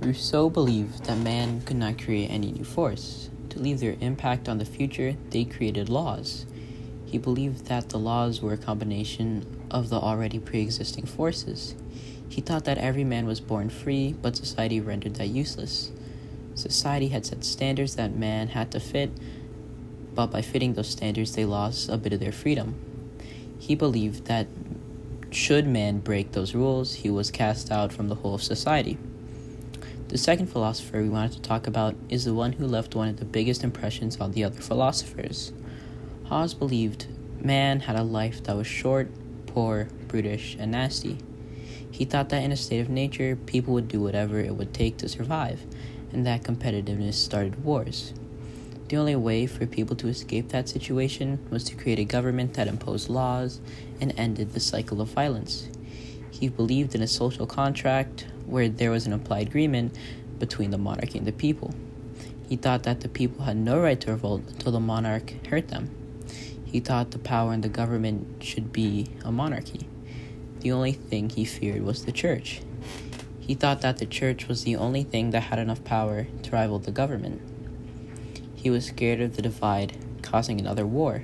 Rousseau believed that man could not create any new force. To leave their impact on the future, they created laws. He believed that the laws were a combination of the already pre existing forces. He thought that every man was born free, but society rendered that useless. Society had set standards that man had to fit, but by fitting those standards, they lost a bit of their freedom. He believed that should man break those rules, he was cast out from the whole of society. The second philosopher we wanted to talk about is the one who left one of the biggest impressions on the other philosophers. Hobbes believed man had a life that was short, poor, brutish, and nasty. He thought that in a state of nature, people would do whatever it would take to survive, and that competitiveness started wars. The only way for people to escape that situation was to create a government that imposed laws and ended the cycle of violence. He believed in a social contract where there was an implied agreement between the monarch and the people. He thought that the people had no right to revolt until the monarch hurt them. He thought the power in the government should be a monarchy. The only thing he feared was the church. He thought that the church was the only thing that had enough power to rival the government. He was scared of the divide causing another war.